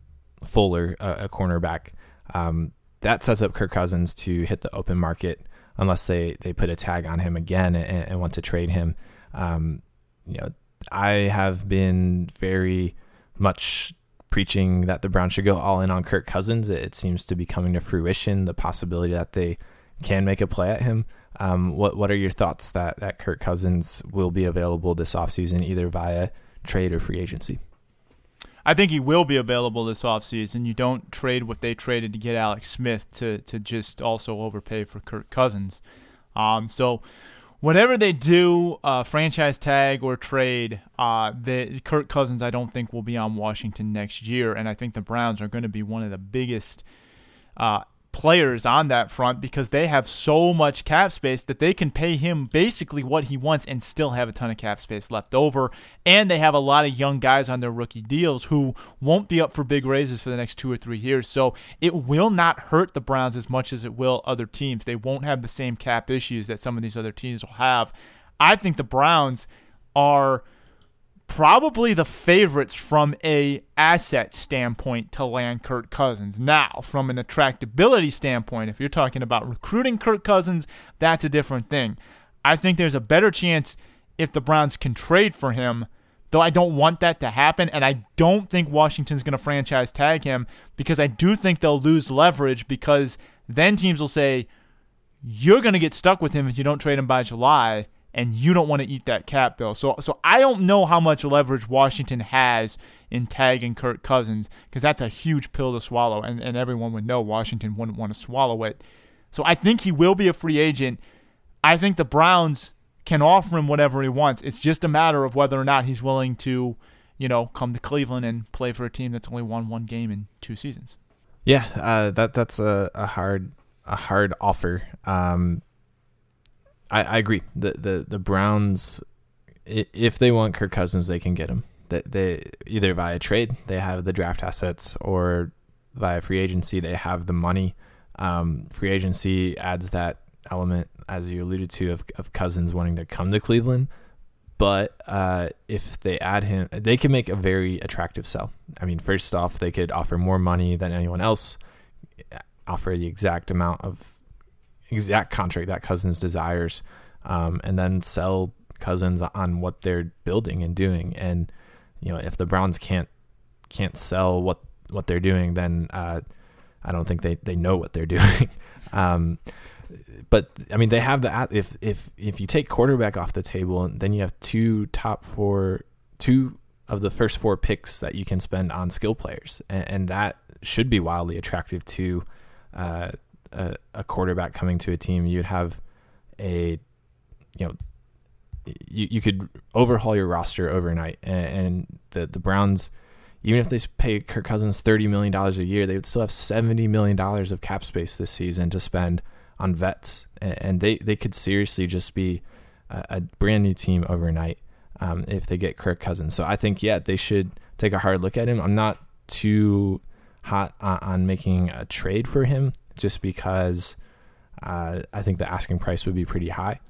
Fuller, a, cornerback. Um, that sets up Kirk Cousins to hit the open market unless they, they put a tag on him again and, and want to trade him. Um, you know, I have been very much preaching that the Browns should go all in on Kirk Cousins. It, it seems to be coming to fruition. The possibility that they can make a play at him. Um, what what are your thoughts that that Kirk Cousins will be available this offseason either via trade or free agency? I think he will be available this offseason. You don't trade what they traded to get Alex Smith to to just also overpay for Kirk Cousins. Um, so whatever they do, uh, franchise tag or trade, uh, the Kirk Cousins I don't think will be on Washington next year, and I think the Browns are going to be one of the biggest uh, players on that front because they have so much cap space that they can pay him basically what he wants and still have a ton of cap space left over. And they have a lot of young guys on their rookie deals who won't be up for big raises for the next two or three years. So it will not hurt the Browns as much as it will other teams. They won't have the same cap issues that some of these other teams will have. I think the Browns are probably the favorites from a asset standpoint to land Kirk Cousins. Now, from an attractability standpoint, if you're talking about recruiting Kirk Cousins, that's a different thing. I think there's a better chance if the Browns can trade for him, though I don't want that to happen and I don't think Washington's going to franchise tag him because I do think they'll lose leverage because then teams will say you're going to get stuck with him if you don't trade him by July and you don't want to eat that cap bill. So so I don't know how much leverage Washington has in tagging Kirk Cousins because that's a huge pill to swallow, and, and everyone would know Washington wouldn't want to swallow it. So I think he will be a free agent. I think the Browns can offer him whatever he wants. It's just a matter of whether or not he's willing to, you know, come to Cleveland and play for a team that's only won one game in two seasons. Yeah, uh, that that's a, a hard a hard offer. Um, I, I agree. The, the the Browns, if they want Kirk Cousins, they can get him. That they either via trade, they have the draft assets, or via free agency, they have the money. Um, free agency adds that element, as you alluded to, of, of Cousins wanting to come to Cleveland. but uh, if they add him, they can make a very attractive sell. I mean, first off, they could offer more money than anyone else, offer the exact amount of exact contract that Cousins desires, um, and then sell Cousins on what they're building and doing. And you know, if the Browns can't can't sell what what they're doing, then uh, I don't think they, they know what they're (laughs) doing. um, but I mean, they have the if if if you take quarterback off the table, then you have two top four, two of the first four picks that you can spend on skill players, and, and that should be wildly attractive to uh, a, a quarterback coming to a team. You'd have a you know you, you could overhaul your roster overnight, and, and the the Browns even if they pay Kirk Cousins thirty million dollars a year, they would still have seventy million dollars of cap space this season to spend on vets, and they they could seriously just be a, a brand new team overnight um, if they get Kirk Cousins. So I think yeah, they should take a hard look at him. I'm not too hot on, on making a trade for him just because uh, I think the asking price would be pretty high.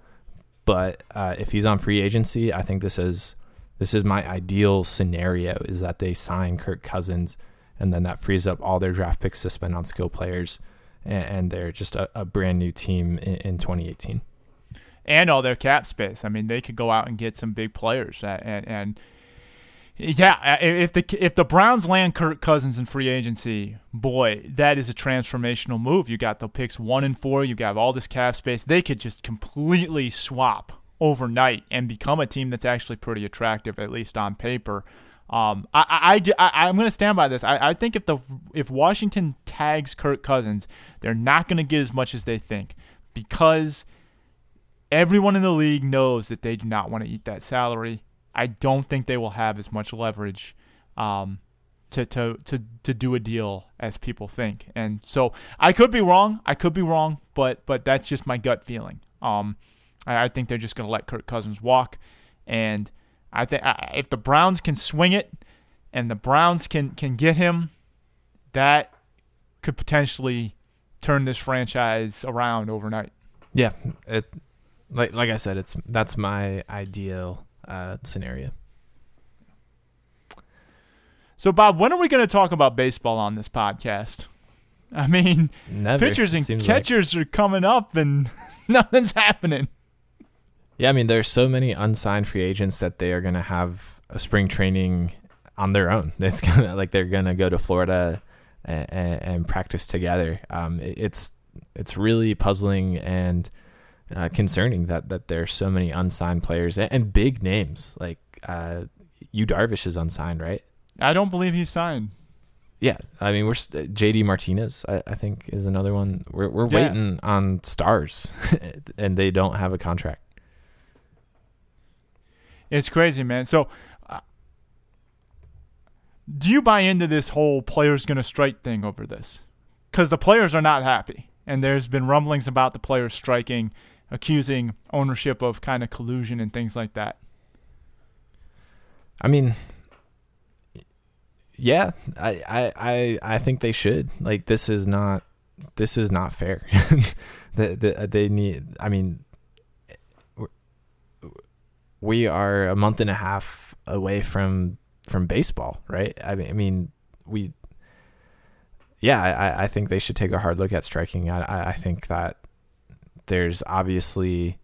But uh, if he's on free agency, I think this is this is my ideal scenario is that they sign Kirk Cousins and then that frees up all their draft picks to spend on skill players and, and they're just a, a, brand new team in, in, 2018 and all their cap space i mean they could go out and get some big players and, and yeah, if the if the Browns land Kirk Cousins in free agency, boy, that is a transformational move. You got the picks one and four. You got all this cap space. They could just completely swap overnight and become a team that's actually pretty attractive, at least on paper. Um, I, I, I, am going to stand by this. I, I think if the if Washington tags Kirk Cousins, they're not going to get as much as they think because everyone in the league knows that they do not want to eat that salary. I don't think they will have as much leverage um, to, to, to, to do a deal as people think. And so I could be wrong. I could be wrong, but but that's just my gut feeling. Um, I, I think they're just going to let Kirk Cousins walk. And I think if the Browns can swing it and the Browns can, can get him, that could potentially turn this franchise around overnight. Yeah, it like like I said, it's that's my ideal uh, scenario. So, Bob, when are we going to talk about baseball on this podcast? I mean, Never, pitchers and catchers like. are coming up, and (laughs) nothing's happening. Yeah, I mean, there's so many unsigned free agents that they are going to have a spring training on their own. (laughs) It's gonna like they're going to go to Florida and, and practice together. Um, it's it's really puzzling and uh, concerning that that there's so many unsigned players and, and big names like uh, Yu Darvish is unsigned, right? I don't believe he's signed. Yeah, I mean, we're JD Martinez. I, I think is another one. We're we're yeah. waiting on stars, (laughs) and they don't have a contract. It's crazy, man. So, uh, do you buy into this whole players going to strike thing over this? Because the players are not happy. And there's been rumblings about the players striking, accusing ownership of kind of collusion and things like that. I mean, yeah, I, I, I, I think they should. Like, this is not, this is not fair. (laughs) the, the, uh, they need, I mean, we are a month and a half away from from baseball, right? I mean, I mean, we, yeah, I, I think they should take a hard look at striking. I, I think that there's obviously,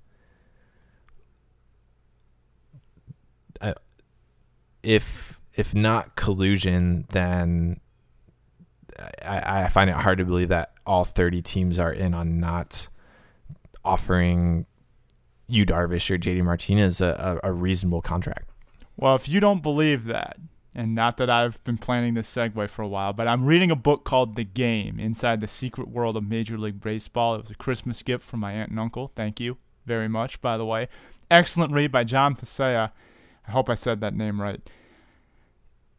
uh, if if not collusion, then I, I find it hard to believe that all 30 teams are in on not offering Yu Darvish or JD Martinez a, a, a reasonable contract. Well, if you don't believe that, and not that I've been planning this segue for a while, but I'm reading a book called The Game Inside the Secret World of Major League Baseball. It was a Christmas gift from my aunt and uncle. Thank you very much, by the way. Excellent read by Jon Pessah. I hope I said that name right.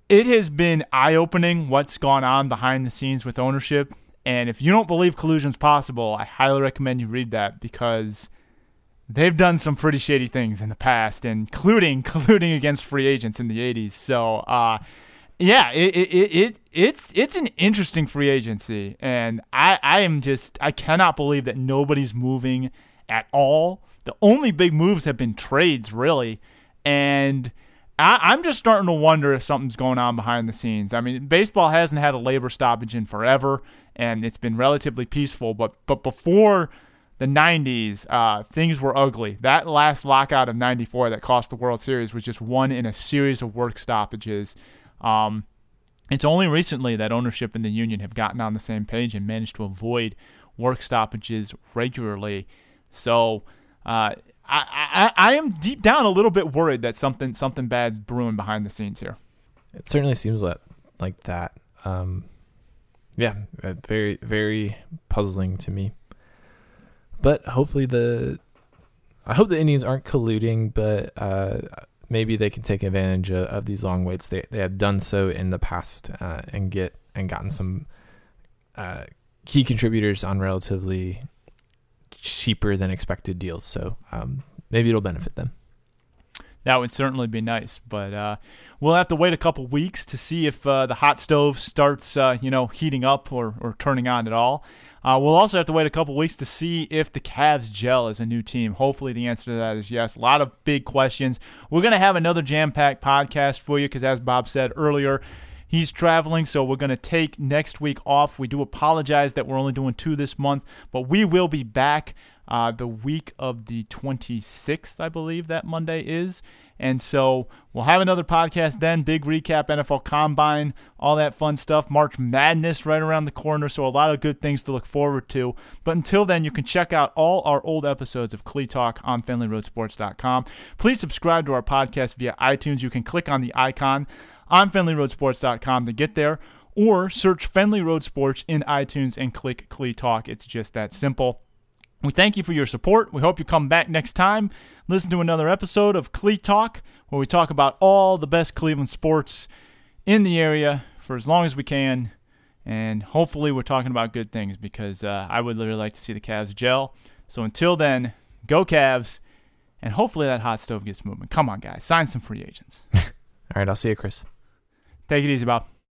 It has been eye opening what's gone on behind the scenes with ownership. And if you don't believe collusion is possible, I highly recommend you read that because they've done some pretty shady things in the past, including (laughs) colluding against free agents in the 80s. So, uh, yeah, it, it, it, it's it's an interesting free agency, and I, I am just I cannot believe that nobody's moving at all. The only big moves have been trades, really, and I, I'm just starting to wonder if something's going on behind the scenes. I mean, baseball hasn't had a labor stoppage in forever, and it's been relatively peaceful. But but before the 90s, uh, things were ugly. That last lockout of 94 that cost the World Series was just one in a series of work stoppages. Um, it's only recently that ownership and the union have gotten on the same page and managed to avoid work stoppages regularly. So uh, I, I, I am deep down a little bit worried that something something bad's brewing behind the scenes here. It certainly seems like like that. Um, yeah, very very puzzling to me. But hopefully the, I hope the Indians aren't colluding, but uh, maybe they can take advantage of, of, these long waits. They they have done so in the past uh, and get and gotten some uh, key contributors on relatively cheaper than expected deals. So um, maybe it'll benefit them. That would certainly be nice, but uh, we'll have to wait a couple weeks to see if uh, the hot stove starts, uh, you know, heating up or, or turning on at all. Uh, we'll also have to wait a couple weeks to see if the Cavs gel as a new team. Hopefully, the answer to that is yes. A lot of big questions. We're going to have another jam packed podcast for you because, as Bob said earlier, He's traveling, so we're going to take next week off. We do apologize that we're only doing two this month, but we will be back uh, the week of the 26th, I believe that Monday is. And so we'll have another podcast then. Big recap, NFL Combine, all that fun stuff. March Madness right around the corner. So a lot of good things to look forward to. But until then, you can check out all our old episodes of Clee Talk on FenleyRoadSports.com. Please subscribe to our podcast via iTunes. You can click on the icon on FenleyRoadSports.com to get there, or search Fenley Road Sports in iTunes and click Clee Talk. It's just that simple. We thank you for your support. We hope you come back next time. Listen to another episode of Clee Talk, where we talk about all the best Cleveland sports in the area for as long as we can. And hopefully, we're talking about good things because uh, I would really like to see the Cavs gel. So until then, go Cavs. And hopefully, that hot stove gets moving. Come on, guys. Sign some free agents. (laughs) all right. I'll see you, Chris. Take it easy, Bob.